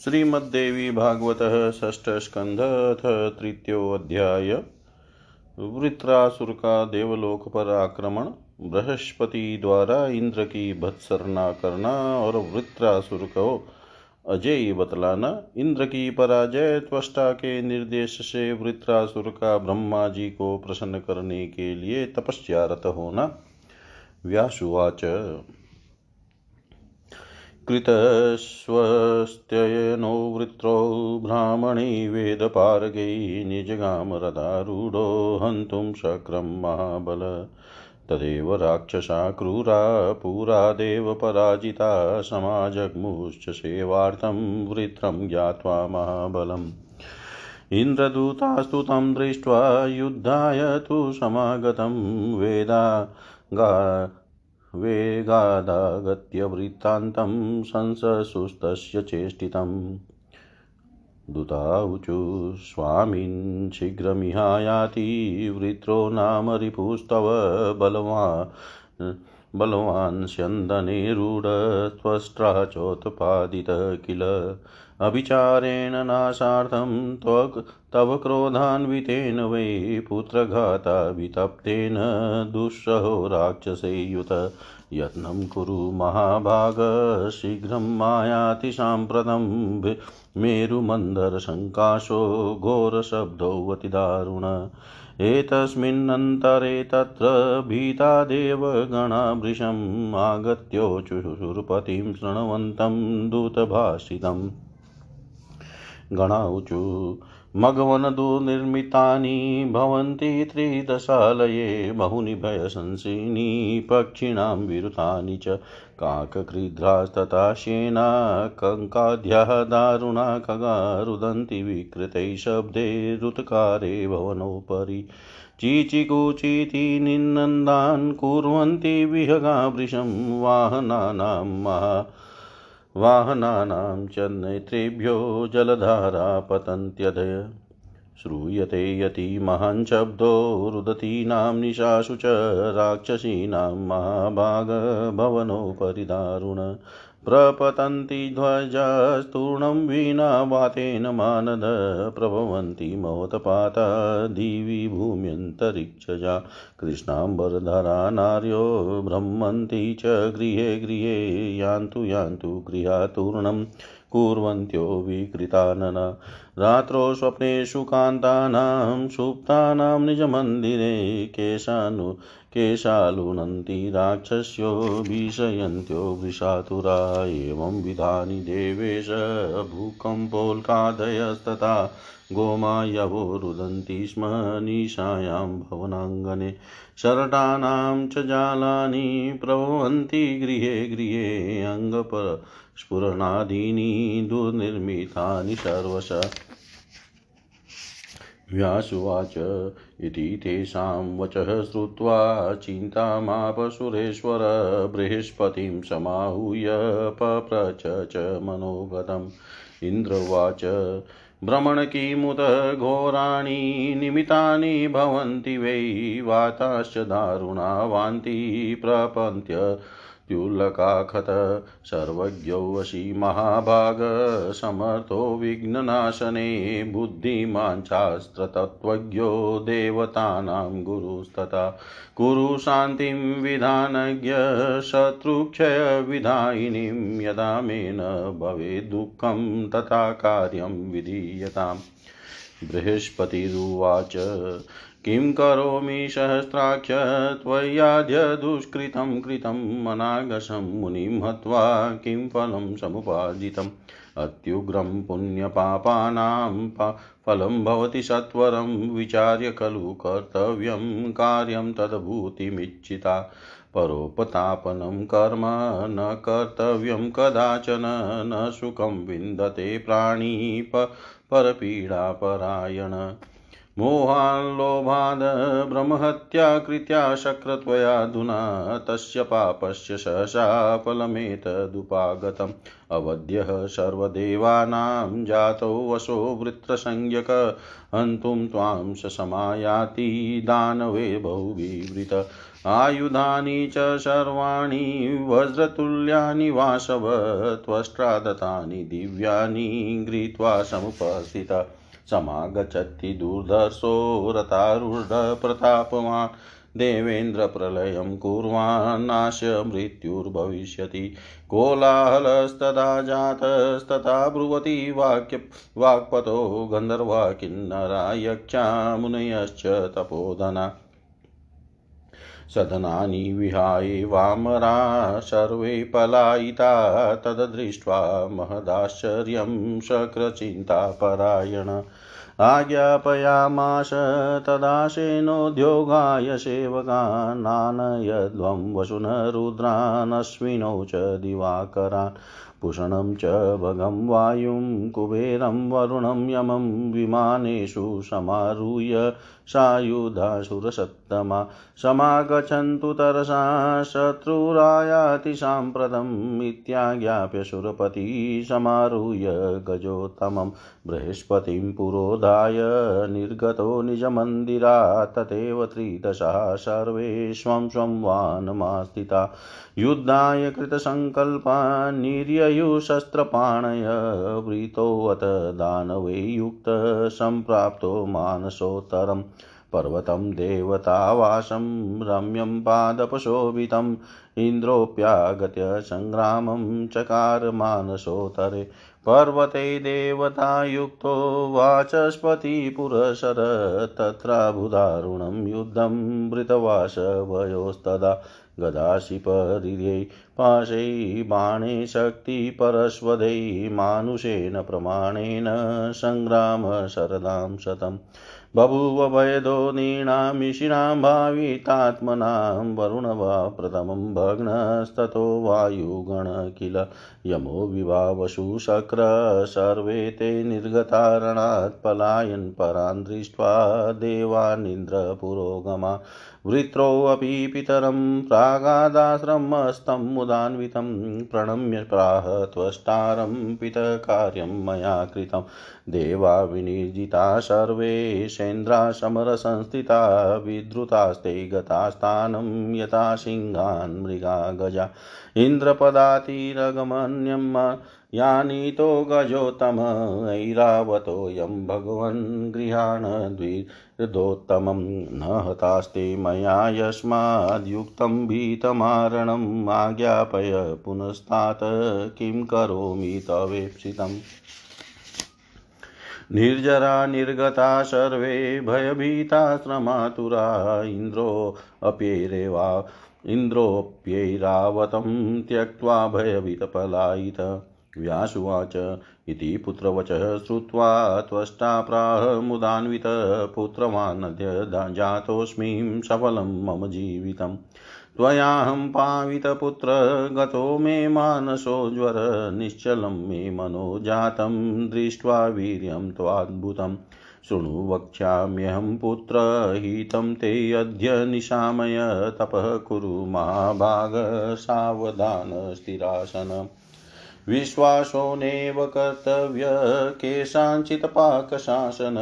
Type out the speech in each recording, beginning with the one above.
श्रीमद्देवी भागवत षष्ठ स्कंध अथ तृतीयोध्याय वृत्रासुर का देवलोक पर आक्रमण बृहस्पति द्वारा इंद्र की भत्सरना करना और वृत्रासुर को अजय बतलाना। इंद्र की पराजय त्वष्टा के निर्देश से वृत्रासुर का ब्रह्मा जी को प्रसन्न करने के लिए तपस्यारत होना। व्यासुवाच कृतस्वस्त्ययनो वृत्रो ब्राह्मणी वेदपारगै निजगामरदारूढो हन्तुं शक्रं महाबल। तदेव राक्षसा क्रूरा, पुरा देवपराजिता समाजग्मुश्च सेवार्थं वृत्रं ज्ञात्वा महाबलम्। इन्द्रदूतास्तु तं दृष्ट्वा युद्धाय तु समागतं वेदा गा वेगादागत्य वृत्तान्तं संससुस्तस्य चेष्टितम् दूताऊचु स्वामिन् शीघ्रमिहायाति वृत्रो नाम रिपुस्तव बलवान् बलवान् स्यन्दने चोत्पादित किल। अभिचारेण नाशार्थं त्वक् तव क्रोधान्वितेन वै पुत्रघाताभितप्तेन दुःसहो राक्षसैयुत। यत्नं कुरु महाभाग, शीघ्रं मायाति साम्प्रतं मेरुमन्दरसङ्काशो घोरशब्दोऽतिदारुण एतस्मिन्नन्तरे तत्र भीता देवगणा भृशम् आगत्योचुषुरपतिं शृण्वन्तं दूतभाषितम्। गणाऊचु मघवनदुर्निर्मितानि भवन्ति त्रिदशालये बहुनि भयशंसिनी पक्षिणां विरुतानि च काककृध्रास्तथा शेना कङ्काद्यः दारुणा खगा रुदन्ति विकृतैः शब्दैरुत्कारे भवनोपरि। चीचिकुचीति निन्दान् कुर्वन्ति विहगा वृषं वाहनानां महा वाहनानां च नेत्रेभ्यो जलधारा पतन्त्यधय श्रूयते यति महान् शब्दो, रुदतीनां निशासु च राक्षसीनां महाभागभवनोपरि दारुण प्रपतन्ति ध्वजस्तूर्णं विना वातेन मानद, प्रभवन्ति मोतपाता, दिवि भूम्यन्तरिक्षजा। कृष्णाम्बरधरा नार्यो ब्रह्मन्ति च गृहे गृहे यान्तु यान्तु गृहातूर्णं कुर्वन्त्यो विकृतानन। रात्रौ स्वप्नेषु कान्तानां सुप्तानां निजमन्दिरे केशानु केशालुनन्ति राक्षस्यो भीषयन्त्यो वृषातुरा। एवं विधानि देवेश भूकम्पोल्कादयस्तथा गोमायवो रुदन्ति स्म निशायां भवनाङ्गने। शरटानां च जालानि प्रभवन्ति गृहे गृहे अङ्गपर स्फुरणादीनि दुर्निर्मितानि सर्वश। व्यासुवाच इति तेषां वचः श्रुत्वा चिन्तामापसुरेश्वर बृहस्पतिं समाहूय पप्रच च मनोगतम् इन्द्रवाच भ्रमणकिमुत घोराणि निमितानि भवन्ति वै वाताश्च दारुणा वान्ति प्रपन्त्य द्युल्लकाखत सर्वज्ञो वशी महाभाग विघ्ननाशने बुद्धिमान् शास्त्रतत्त्वज्ञो देवतानां गुरुस्तथा। कुरु शान्तिं विधानज्ञ शत्रुक्षयविधायिनीं यदा मे न भवेद्दुःखं तथा कार्यं विधीयताम्। बृहस्पतिरुवाच किं करोमि सहस्राक्ष त्वय्याद्य दुष्कृतं कृतम् अनागसं मुनिं हत्वा किं फलं समुपार्जितम् अत्युग्रं पुण्यपापानां पा फलं भवति सत्वरं विचार्य खलु कर्तव्यं कार्यं तद्भूतिमिच्छिता। परोपतापनं कर्म न कर्तव्यं कदाचन न सुखं विन्दते प्राणी परपीडापरायण मोहाल्लोभाद् ब्रह्महत्या कृत्या शक्रत्वयाधुना तस्य पापस्य सहसा फलमेतदुपागतम् अवध्यः सर्वदेवानां जातो वशो वृत्रसंज्ञक, हन्तुं त्वां ससमायाति दानवे बहुविवृत। आयुधानि च सर्वाणि, वज्रतुल्यानि वासव त्वष्ट्रा दत्तानि दिव्यानि गृहीत्वा समुपस्थित। समागच्छति दुर्धर्षो रतारूढप्रतापवान्। देवेन्द्रप्रलयं कुर्वान्नाश्य मृत्युर्भविष्यति। कोलाहलस्तदा जातस्तथा ब्रुवति वाक्य वाक्पतो गन्धर्वा किन्नरा यक्षा मुनयश्च तपोधना। सदनानि विहाय वामरा सर्वे पलायिता तद्दृष्ट्वा महदाश्चर्यं शक्रचिन्तापरायण। आज्ञापयामाश तदाशेनोद्योगाय सेवकानानयध्वं वसुनरुद्रानश्विनौ च दिवाकरान्। पुषणं च भगं वायुं, कुबेरं वरुणं यमं विमानेषु समारुह्य सायुधासुरसत्तमा। समागच्छन्तु तरसा शत्रुरायाति साम्प्रतम् इत्याज्ञाप्य सुरपति समारुह्य गजोत्तमं। बृहस्पतिं पुरोधाय निर्गतो निजमन्दिरात् तथैव त्रिदशा सर्वे स्वं स्वं वानमास्थिता। युद्धाय कृतसङ्कल्पा निर्ययुशस्त्रपाणय वृतोऽत दानवे युक्तसम्प्राप्तो मानसोत्तरम्। पर्वतं देवतावासं रम्यं पादपशोभितम् इन्द्रोऽप्यागत्य सङ्ग्रामं चकार मानसोत्तरे। पर्वते देवतायुक्तो वाचस्पतिपुरसर तत्राबुदारुणं युद्धं मृतवासवयोस्तदा। गदाशिपरिर्यै पाशै बाणे शक्तिपरश्वदै मानुषेण प्रमाणेन सङ्ग्रामशरदां शतम्। बभूव भयदो नृणामिषिणां भावितात्मनां वरुण वा प्रथमं भग्नस्ततो वायुगण किल यमो विभावशु शक्र सर्वे ते निर्गतारणात् पलायन् परान् दृष्ट्वा देवानिन्द्रपुरोगमा। वृत्रोऽपि पितरं प्रागादाश्रमस्तं मुदान्वितं प्रणम्य प्राह त्वष्टारं पितकार्यं मया कृतं देवा विनिर्जिता सर्वे सेन्द्राशमरसंस्थिता विद्रुतास्ते गतास्थानं यथा सिंहान् मृगा गजा। इन्द्रपदातिरगमन्यं यानीतो गजोत्तम ऐरावतोऽयं भगवन् गृहाण द्विर्दोत्तमं। न हतास्ते मया यस्माद्युक्तं भीतमारणम् आज्ञापय पुनस्तात् किं करोमि तवेप्सितम्। निर्जरा निर्गता सर्वे भयभीताश्रमातुरा इन्द्रोऽप्यैरेवा इन्द्रोऽप्यैरावतं त्यक्त्वा भयभीतपलायित व्यासुवाच इति पुत्रवचः श्रुत्वा त्वष्टा प्राह मुदान्वितपुत्रवानद्य जातोऽस्मि सफलं मम जीवितम्। त्वयाहं पावितपुत्र, गतो मे मानसोज्वर निश्चलं मे मनो जातं, दृष्ट्वा वीर्यं त्वाद्भुतम् शृणु वक्ष्याम्यहं पुत्र, हितं ते अद्य निशामय, तपः कुरु महाभाग, सावधान स्थिरासन। विश्वासो नैव कर्तव्य केषाञ्चित्पाकशासन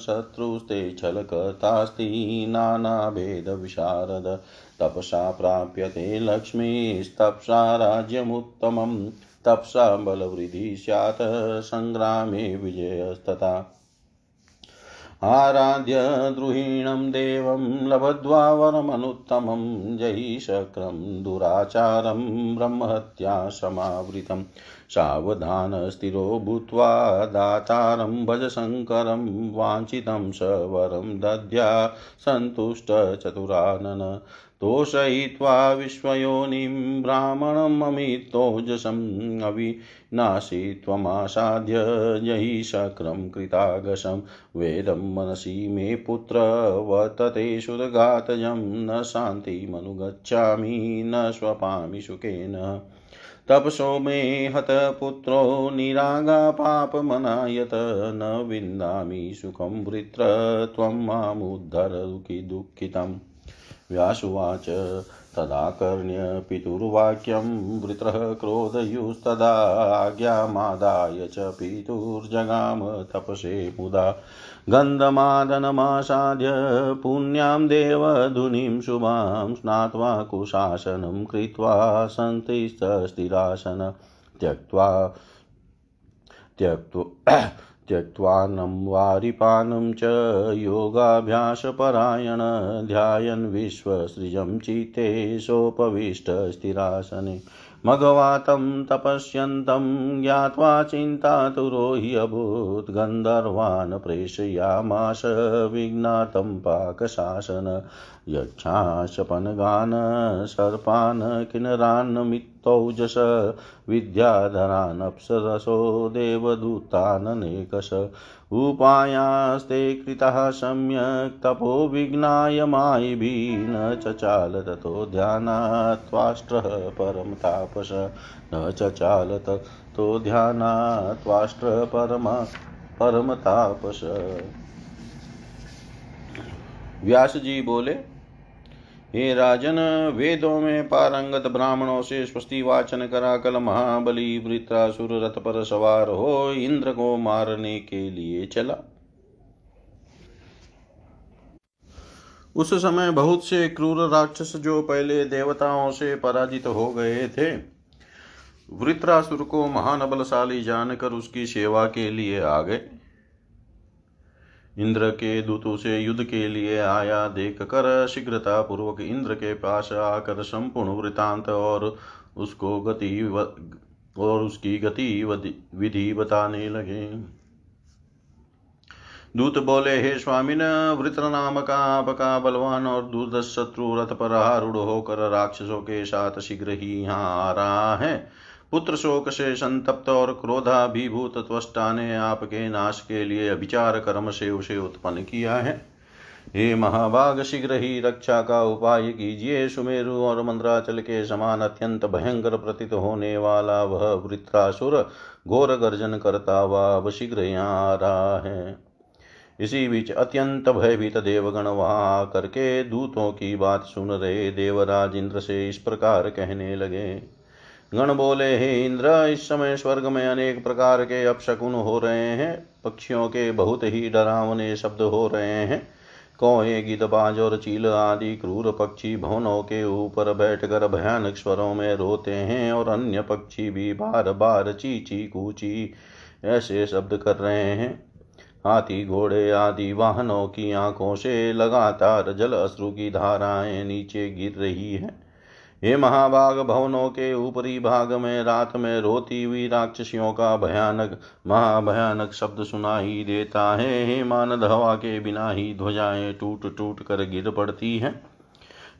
शत्रुस्ते छलकर्तास्ति नानाभेदविशारद। तपसा प्राप्यते लक्ष्मीस्तप्सा राज्यमुत्तमं तप्सा बलवृद्धिः स्यात्, सङ्ग्रामे विजयस्तथा। आराध्य द्रुहीणं देवं लभद्वा वरमनुत्तमं जयि शक्रं दुराचारं, ब्रह्महत्या समावृतं सावधानस्थिरो भूत्वा भज शङ्करं वाञ्छितं स वरं दद्या सन्तुष्टचतुरानन तोषयित्वा विश्वयोनिं ब्राह्मणममितोजसम् अविनाशि त्वमासाद्य जयि शक्रं कृतागशं वेदं मनसि मे पुत्र वर्तते सुरघातजं न शान्तिमनुगच्छामि, न स्वपामि सुखेन तपसो मे हतपुत्रो निरागा पापमनायत न विन्दामि सुखं वृत्र त्वं मामुद्धर दुःखितं व्यासुवाच तदाकर्ण्य पितुर्वाक्यं वृत्रः क्रोधयुस्तदाज्ञामादाय च पितुर्जगाम तपसे मुदा गन्धमादनमासाद्य पुण्यां देवधुनिं शुभां स्नात्वा कुशासनं कृत्वा सन्तिस्तस्थिरासन त्यक्त्वा त्यक्त्वा त्यक्त्वान्नं वारिपानं च योगाभ्यासपरायण ध्यायन् विश्वसृजं चित्ते सोपविष्टस्थिरासने मघवातं तपस्यन्तं ज्ञात्वा चिन्तातुरो हि अभूत् गन्धर्वान् प्रेषयामाश विघ्नातं पाकशासन। यक्षाशपनगान् सर्पान् किन्नरान् मित्तौजस विद्याधरान् अप्सरसो देवदूताननेकश। उपायास्ते कृतः सम्यक् तपो विघ्नाय मायिभिः न चचाल ततो ध्यानात्वाष्ट्रः परं तापस। न चचाल ततो ध्यानात्वाष्ट्रः परम परम तापस। व्यास जी बोले हे राजन, वेदों में पारंगत ब्राह्मणों से स्वस्ति वाचन करा, कल महाबली वृत्रासुर रथ पर सवार हो, इंद्र को मारने के लिए चला। उस समय बहुत से क्रूर राक्षस जो पहले देवताओं से पराजित हो गए थे, वृत्रासुर को महान बलशाली जानकर उसकी सेवा के लिए आ गए। इंद्र के दूतों से युद्ध के लिए आया। देख कर शीघ्रता पूर्वक इंद्र के पास आकर संपूर्ण वृतांत और उसको गति और उसकी गति विधि बताने लगे। दूत बोले, हे स्वामिन, वृत्र नाम का आपका बलवान और दुर्दश शत्रु रथ पर आरूढ़ होकर राक्षसों के साथ शीघ्र ही यहाँ आ रहा है। पुत्र शोक से संतप्त और क्रोधाभिभूत त्वष्टा ने आपके नाश के लिए अभिचार कर्म से उसे उत्पन्न किया है। हे महाभाग, शीघ्र ही रक्षा का उपाय कीजिए। सुमेरु और मंद्राचल के समान अत्यंत भयंकर प्रतीत होने वाला वह वृत्रासुर घोर गर्जन करता हुआ अब शीघ्र यहाँ आ रहा है। इसी बीच अत्यंत भयभीत देवगण वहाँ करके दूतों की बात सुन रहे देवराज इंद्र से इस प्रकार कहने लगे। गण बोले, हे इंद्र, इस समय स्वर्ग में अनेक प्रकार के अपशकुन हो रहे हैं। पक्षियों के बहुत ही डरावने शब्द हो रहे हैं। कौए गिदबाज और चील आदि क्रूर पक्षी भवनों के ऊपर बैठकर भयानक स्वरों में रोते हैं और अन्य पक्षी भी बार बार चीची कूची ऐसे शब्द कर रहे हैं। हाथी, घोड़े आदि वाहनों की आँखों से लगातार जल अश्रु की धाराएँ नीचे गिर रही हैं। हे महाभाग, भवनों के ऊपरी भाग में, रात में रोती हुई राक्षसियों का भयानक, महाभयानक शब्द सुना ही देता है। हे मानद, हवा के बिना ही ध्वजाएँ टूट टूट कर गिर पड़ती हैं।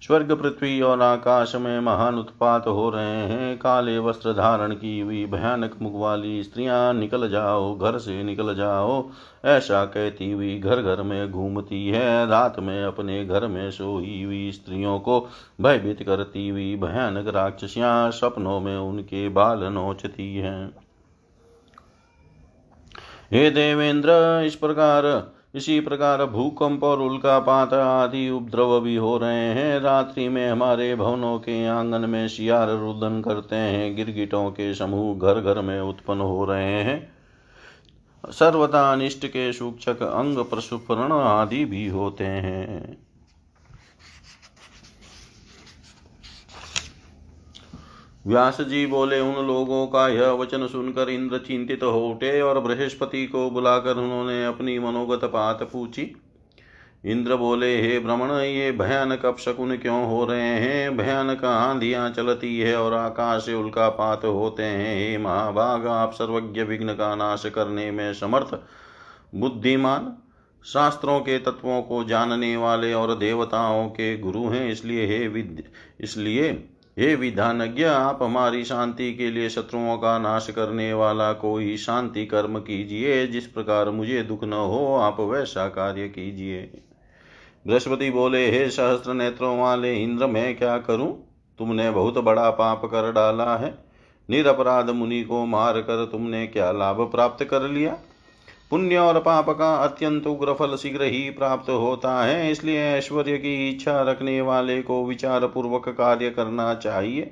स्वर्ग, पृथ्वी और आकाश में महान उत्पात हो रहे हैं। काले वस्त्र धारण की हुई भयानक मुख वाली स्त्रियाँ, निकल जाओ, घर से निकल जाओ। ऐसा कहती हुई घर घर में घूमती है। रात में अपने घर में सोई हुई स्त्रियों को भयभीत करती हुई भयानक राक्षसियाँ सपनों में उनके बाल नोचती हैं। हे देवेंद्र, इस प्रकार इसी प्रकार भूकंप और उल्कापात आदि उपद्रव भी हो रहे हैं। रात्रि में हमारे भवनों के आँगन में शियार रुदन करते हैं। गिरगिटों के समूह घर घर में उत्पन्न हो रहे हैं। सर्वथा अनिष्ट के सूक्षक अंग प्रसुपरण आदि भी होते हैं। व्यास जी बोले, उन लोगों का यह वचन सुनकर इंद्र चिंतित हो उठे और बृहस्पति को बुलाकर उन्होंने अपनी मनोगत बात पूछी। इंद्र बोले, हे भ्रमण ये भयानक अपशकुन क्यों हो रहे हैं? भयानक आंधियाँ चलती है और आकाश से उल्कापात होते हैं। हे महाभाग, आप सर्वज्ञ विघ्न का नाश करने में समर्थ, बुद्धिमान, शास्त्रों के तत्वों को जानने वाले और देवताओं के गुरु हैं। इसलिए हे विद्य, इसलिए हे विधानज्ञ, आप हमारी शांति के लिए शत्रुओं का नाश करने वाला कोई शांति कर्म कीजिए, जिस प्रकार मुझे दुख न हो, आप वैसा कार्य कीजिए। बृहस्पति बोले, हे सहस्त्र नेत्रों वाले इंद्र, मैं क्या करूँ? तुमने बहुत बड़ा पाप कर डाला है। निरपराध मुनि को मार कर तुमने क्या लाभ प्राप्त कर लिया? पुण्य और पाप का अत्यंत उग्र फल शीघ्र ही प्राप्त होता है, इसलिए ऐश्वर्य की इच्छा रखने वाले को विचार पूर्वक कार्य करना चाहिए।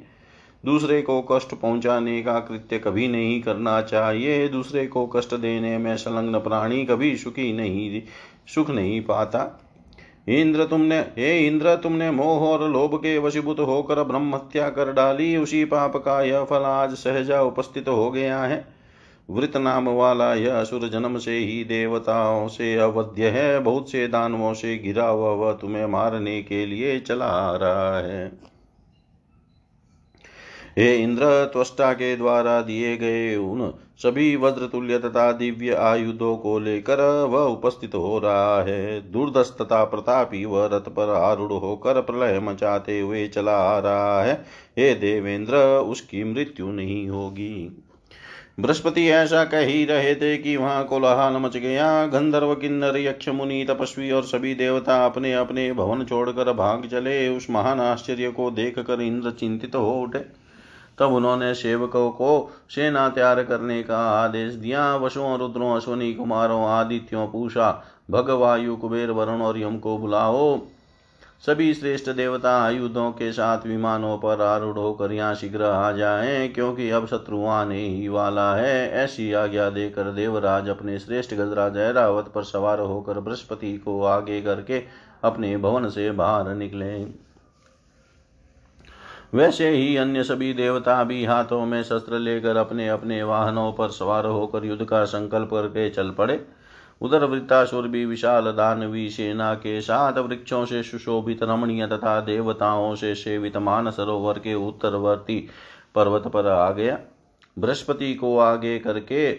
दूसरे को कष्ट पहुँचाने का कृत्य कभी नहीं करना चाहिए। दूसरे को कष्ट देने में संलग्न प्राणी कभी सुखी नहीं, सुख नहीं पाता। इंद्र तुमने, हे इंद्र, तुमने मोह और लोभ के वशीभूत होकर ब्रह्म हत्या कर डाली। उसी पाप का यह फल आज सहजा उपस्थित हो गया है। वृत नाम वाला यह असुर जन्म से ही देवताओं से अवध्य है। बहुत से दानवों से गिरा हुआ वह तुम्हें मारने के लिए चला रहा है। हे इंद्र, त्वष्टा के द्वारा दिए गए उन सभी वज्रतुल्य तथा दिव्य आयुधों को लेकर वह उपस्थित हो रहा है। दुर्दश तथा प्रतापी वह रथ पर आरूढ़ होकर प्रलय मचाते हुए चला आ रहा है। हे देवेंद्र, उसकी मृत्यु नहीं होगी। बृहस्पति ऐसा कह ही रहे थे कि वहाँ कोलाहल मच गया। गंधर्व, किन्नर, यक्ष, मुनि, तपस्वी और सभी देवता अपने अपने भवन छोड़कर भाग चले। उस महान आश्चर्य को देख कर इंद्र चिंतित हो उठे। तब उन्होंने सेवकों को सेना तैयार करने का आदेश दिया। वशुओं रुद्रों, अश्वनी, कुमारों, आदित्यों, पूषा, भगवायु, कुबेर, वरुण और यम को बुलाओ। सभी श्रेष्ठ देवता आयुधों के साथ विमानों पर आरूढ़ होकर यहाँ शीघ्र आ जाएँ, क्योंकि अब शत्रु आने ही वाला है। ऐसी आज्ञा देकर देवराज अपने श्रेष्ठ गजराज ऐरावत पर सवार होकर बृहस्पति को आगे करके अपने भवन से बाहर निकले। वैसे ही अन्य सभी देवता भी हाथों में शस्त्र लेकर अपने अपने वाहनों पर सवार होकर युद्ध का संकल्प करके चल पड़े। उधर वृत्तासुर भी विशाल दानवी, सेना के साथ वृक्षों से सुशोभित रमणीय तथा देवताओं से सेवित मान सरोवर के उत्तरवर्ती पर्वत पर आ गया। बृहस्पति को आगे करके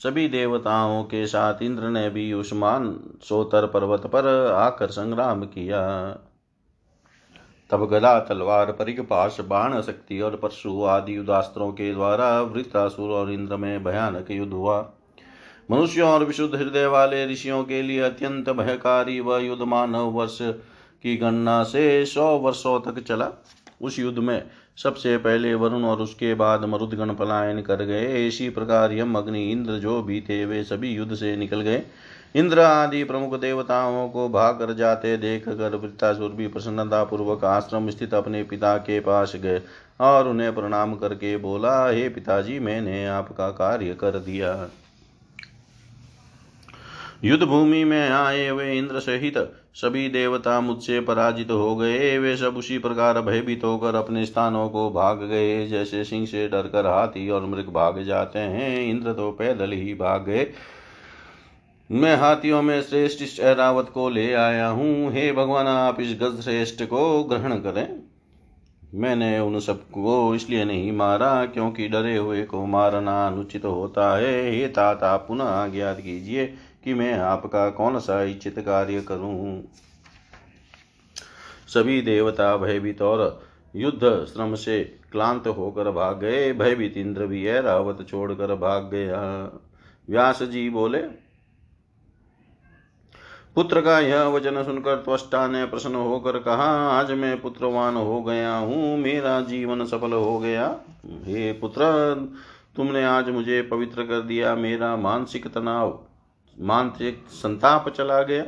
सभी देवताओं के साथ इंद्र ने भी उस्मान सोतर पर्वत पर आकर संग्राम किया। तब गदा, तलवार परिग पाश बाण शक्ति और परशु आदि उदास्त्रों के द्वारा वृत्रासुर और इंद्र में भयानक युद्ध हुआ। मनुष्यों और विशुद्ध हृदय वाले ऋषियों के लिए अत्यंत भयकारी व युद्ध मानव वर्ष की गणना से सौ वर्षों तक चला। उस युद्ध में सबसे पहले वरुण और उसके बाद मरुदगण पलायन कर गए। इसी प्रकार यम, अग्नि, इंद्र जो भी थे वे सभी युद्ध से निकल गए। इंद्र आदि प्रमुख देवताओं को भाग कर जाते देख कर वृत्तासुर भी प्रसन्नतापूर्वक आश्रम स्थित अपने पिता के पास गए और उन्हें प्रणाम करके बोला, हे पिताजी, मैंने आपका कार्य कर दिया। युद्ध भूमि में आए वे इंद्र सहित सभी देवता मुझसे पराजित हो गए। वे सब उसी प्रकार भयभीत होकर अपने स्थानों को भाग गए। जैसे सिंह से डरकर हाथी और मृग भाग जाते हैं, इंद्र तो पैदल ही भाग। गए मैं हाथियों में श्रेष्ठ इस ऐरावत को ले आया हूँ। हे भगवान, आप इस गज श्रेष्ठ को ग्रहण करें। मैंने उन सबको इसलिए नहीं मारा क्योंकि डरे हुए को मारना अनुचित होता है। हे ताता, पुनः आज्ञा कीजिए कि मैं आपका कौन सा इच्छित कार्य करूँ? सभी देवता भयभीत और युद्ध श्रम से क्लांत होकर भाग गए। भयभीत इंद्र भी ऐरावत छोड़कर भाग गया। व्यास जी बोले, पुत्र का यह वचन सुनकर त्वष्टा ने प्रसन्न होकर कहा, आज मैं पुत्रवान हो गया हूँ, मेरा जीवन सफल हो गया। हे पुत्र, तुमने आज मुझे पवित्र कर दिया, मेरा मानसिक तनाव मानसिक संताप चला गया।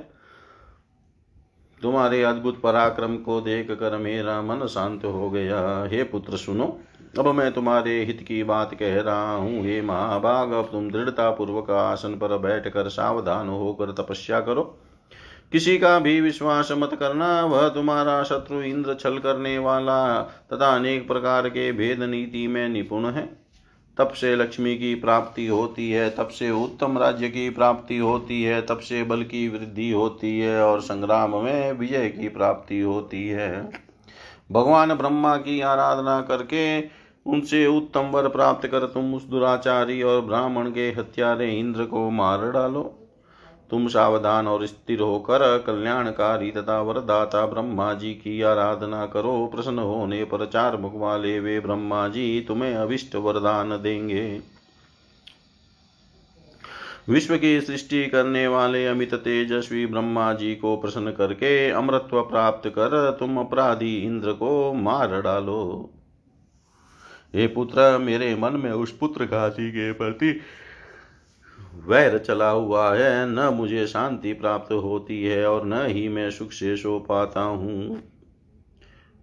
तुम्हारे अद्भुत पराक्रम को देख कर मेरा मन शांत हो गया। हे पुत्र, सुनो। अब मैं तुम्हारे हित की बात कह रहा हूँ। हे महाभाग, अब तुम दृढ़ता पूर्वक आसन पर बैठकर सावधान होकर तपस्या करो। किसी का भी विश्वास मत करना। वह तुम्हारा शत्रु इंद्र छल करने वाला तथा अनेक प्रकार के भेद नीति में निपुण है। तब से लक्ष्मी की प्राप्ति होती है, तब से उत्तम राज्य की प्राप्ति होती है, तब से बल की वृद्धि होती है और संग्राम में विजय की प्राप्ति होती है। भगवान ब्रह्मा की आराधना करके उनसे उत्तम वर प्राप्त कर तुम उस दुराचारी और ब्राह्मण के हत्यारे इंद्र को मार डालो। तुम सावधान और स्थिर होकर कल्याणकारी तथा वरदाता ब्रह्मा जी की आराधना करो। प्रसन्न होने पर चार मुख वाले वे ब्रह्मा जी तुम्हें अभिष्ट वरदान देंगे। विश्व की सृष्टि करने वाले अमित तेजस्वी ब्रह्मा जी को प्रसन्न करके अमृत्व प्राप्त कर तुम अपराधी इंद्र को मार डालो। हे पुत्र, मेरे मन में उस पुत्र घाती के प्रति वैर चला हुआ है, न मुझे शांति प्राप्त होती है और न ही मैं सुख से सो पाता हूँ।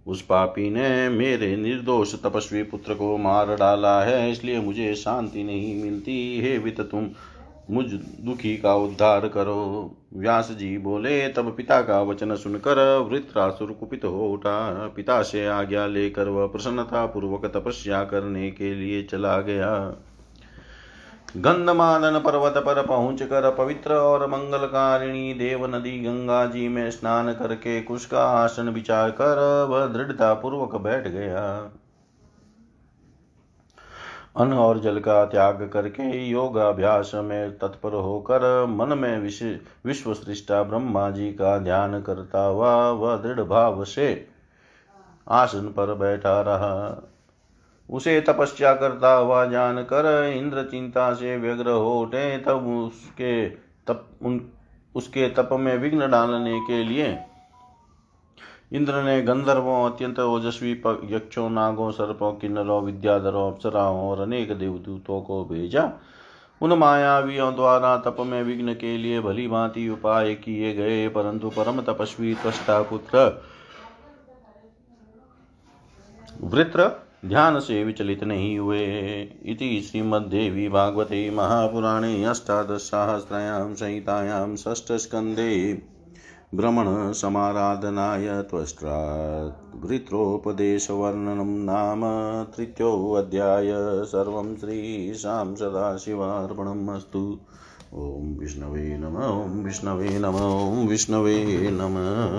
उस पापी ने मेरे निर्दोष तपस्वी पुत्र को मार डाला है, इसलिए मुझे शांति नहीं मिलती। हे वित तुम, मुझ दुखी का उद्धार करो। व्यास जी बोले, तब पिता का वचन सुनकर वृत्रासुर कुपित हो उठा। पिता से आज्ञा लेकर वह प्रसन्नता पूर्वक तपस्या करने के लिए चला गया। गंधमादन पर्वत पर पहुँच कर पवित्र और मंगलकारिणी देव नदी गंगा जी में स्नान करके कुश का आसन विचार कर वह दृढ़ता पूर्वक बैठ गया। अन्न और जल का त्याग करके योगाभ्यास में तत्पर होकर मन में विश्व सृष्टा ब्रह्मा जी का ध्यान करता हुआ वह दृढ़ भाव से आसन पर बैठा रहा। उसे तपस्या करता हुआ जानकर इंद्र चिंता से व्यग्र हो उठे। तब उसके तप, उन, उसके तप में विघ्न डालने के लिए इंद्र ने गंधर्वों, अत्यंत ओजस्वी यक्षों, नागों, सर्पों, किन्नरों, विद्याधरों, अप्सराओं और अनेक देवदूतों को भेजा। उन मायावियों द्वारा तप में विघ्न के लिए भली भांति उपाय किए गए, परंतु परम तपस्वी त्वष्टा पुत्र वृत्र ध्यान से विचलित नहीं हुए। इति श्रीमद्देवी भागवते महापुराणे अष्टादशसाहस्रायां संहितायां षष्ठस्कन्धे भ्रमणसमाराधनाय त्वष्ट्रा वृत्रोपदेशवर्णनं नाम तृतीयोऽध्याय। सर्वं श्रीशां सदाशिवार्पणम् अस्तु। ॐ विष्णवे नम, ॐ विष्णवे नम, ॐ विष्णवे नमः।